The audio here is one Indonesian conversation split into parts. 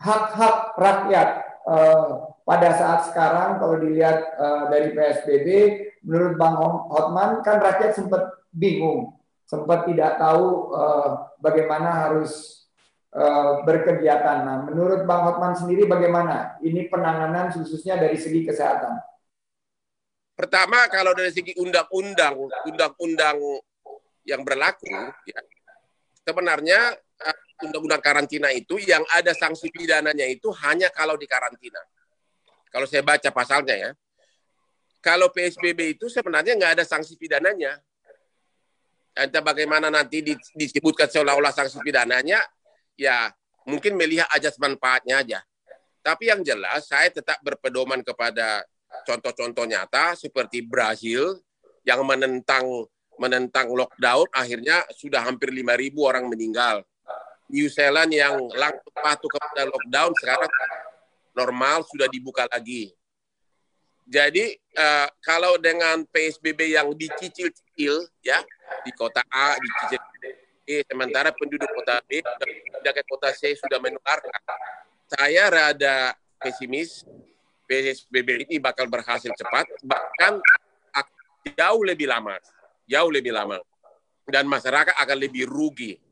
hak-hak rakyat uh, pada saat sekarang kalau dilihat uh, dari PSBB, menurut Bang Hotman kan rakyat sempat bingung, sempat tidak tahu uh, bagaimana harus berkegiatan. Nah, menurut Bang Hotman sendiri bagaimana ini penanganan khususnya dari segi kesehatan? Pertama, kalau dari segi undang-undang, undang-undang yang berlaku, ya, sebenarnya undang-undang karantina itu yang ada sanksi pidananya itu hanya kalau di karantina. Kalau saya baca pasalnya ya. Kalau PSBB itu sebenarnya nggak ada sanksi pidananya. Entah bagaimana nanti disebutkan seolah-olah sanksi pidananya, ya mungkin melihat ajas manfaatnya aja. Tapi yang jelas saya tetap berpedoman kepada contoh-contoh nyata seperti Brazil yang menentang menentang lockdown akhirnya sudah hampir 5.000 orang meninggal New Zealand yang langsung patuh kepada lockdown sekarang normal sudah dibuka lagi. Jadi uh, kalau dengan PSBB yang dicicil-cicil ya di kota A dicicil E, sementara penduduk kota B dan kota C sudah menularkan. Saya rada pesimis PSBB ini bakal berhasil cepat, bahkan jauh lebih lama, jauh lebih lama, dan masyarakat akan lebih rugi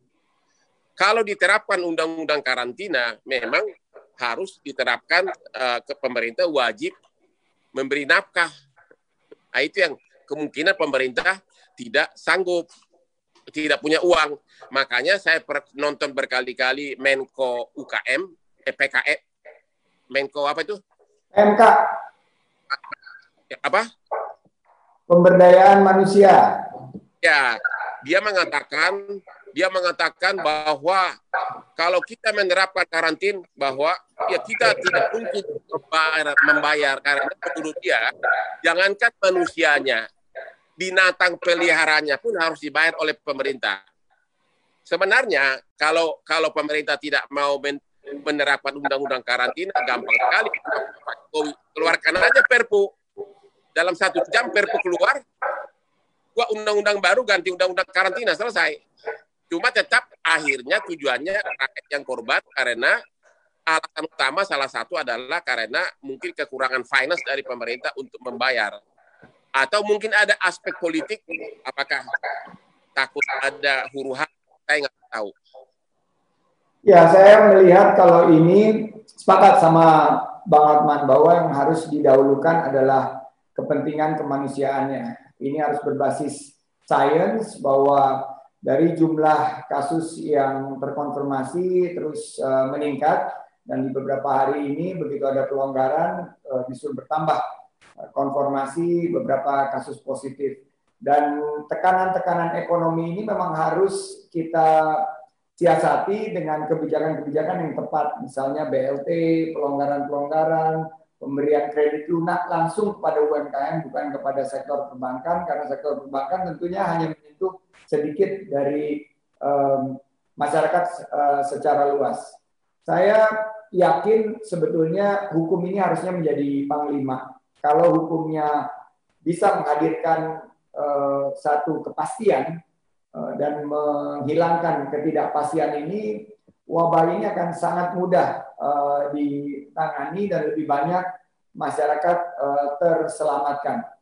kalau diterapkan undang-undang karantina, memang harus diterapkan uh, ke pemerintah wajib memberi nafkah. Nah, itu yang kemungkinan pemerintah tidak sanggup, tidak punya uang. Makanya saya per, nonton berkali-kali Menko UKM, eh, PKE, Menko apa itu? MK. Apa? Pemberdayaan manusia. Ya, dia mengatakan dia mengatakan bahwa kalau kita menerapkan karantin bahwa ya kita tidak mungkin membayar, membayar karena menurut dia jangankan manusianya binatang peliharanya pun harus dibayar oleh pemerintah. Sebenarnya kalau kalau pemerintah tidak mau menerapkan undang-undang karantina gampang sekali keluarkan aja perpu dalam satu jam perpu keluar undang-undang baru ganti undang-undang karantina selesai Cuma tetap akhirnya tujuannya rakyat yang korban karena alasan utama salah satu adalah karena mungkin kekurangan finance dari pemerintah untuk membayar. Atau mungkin ada aspek politik, apakah takut ada huru hara, saya nggak tahu. Ya, saya melihat kalau ini sepakat sama Bang Atman bahwa yang harus didahulukan adalah kepentingan kemanusiaannya. Ini harus berbasis sains bahwa dari jumlah kasus yang terkonfirmasi terus uh, meningkat dan di beberapa hari ini begitu ada pelonggaran uh, justru bertambah uh, konfirmasi beberapa kasus positif. Dan tekanan-tekanan ekonomi ini memang harus kita siasati dengan kebijakan-kebijakan yang tepat. Misalnya BLT, pelonggaran-pelonggaran, pemberian kredit lunak langsung kepada UMKM bukan kepada sektor perbankan karena sektor perbankan tentunya hanya menyentuh sedikit dari um, masyarakat uh, secara luas. Saya yakin sebetulnya hukum ini harusnya menjadi panglima. Kalau hukumnya bisa menghadirkan uh, satu kepastian uh, dan menghilangkan ketidakpastian ini, wabah ini akan sangat mudah uh, ditangani dan lebih banyak masyarakat uh, terselamatkan.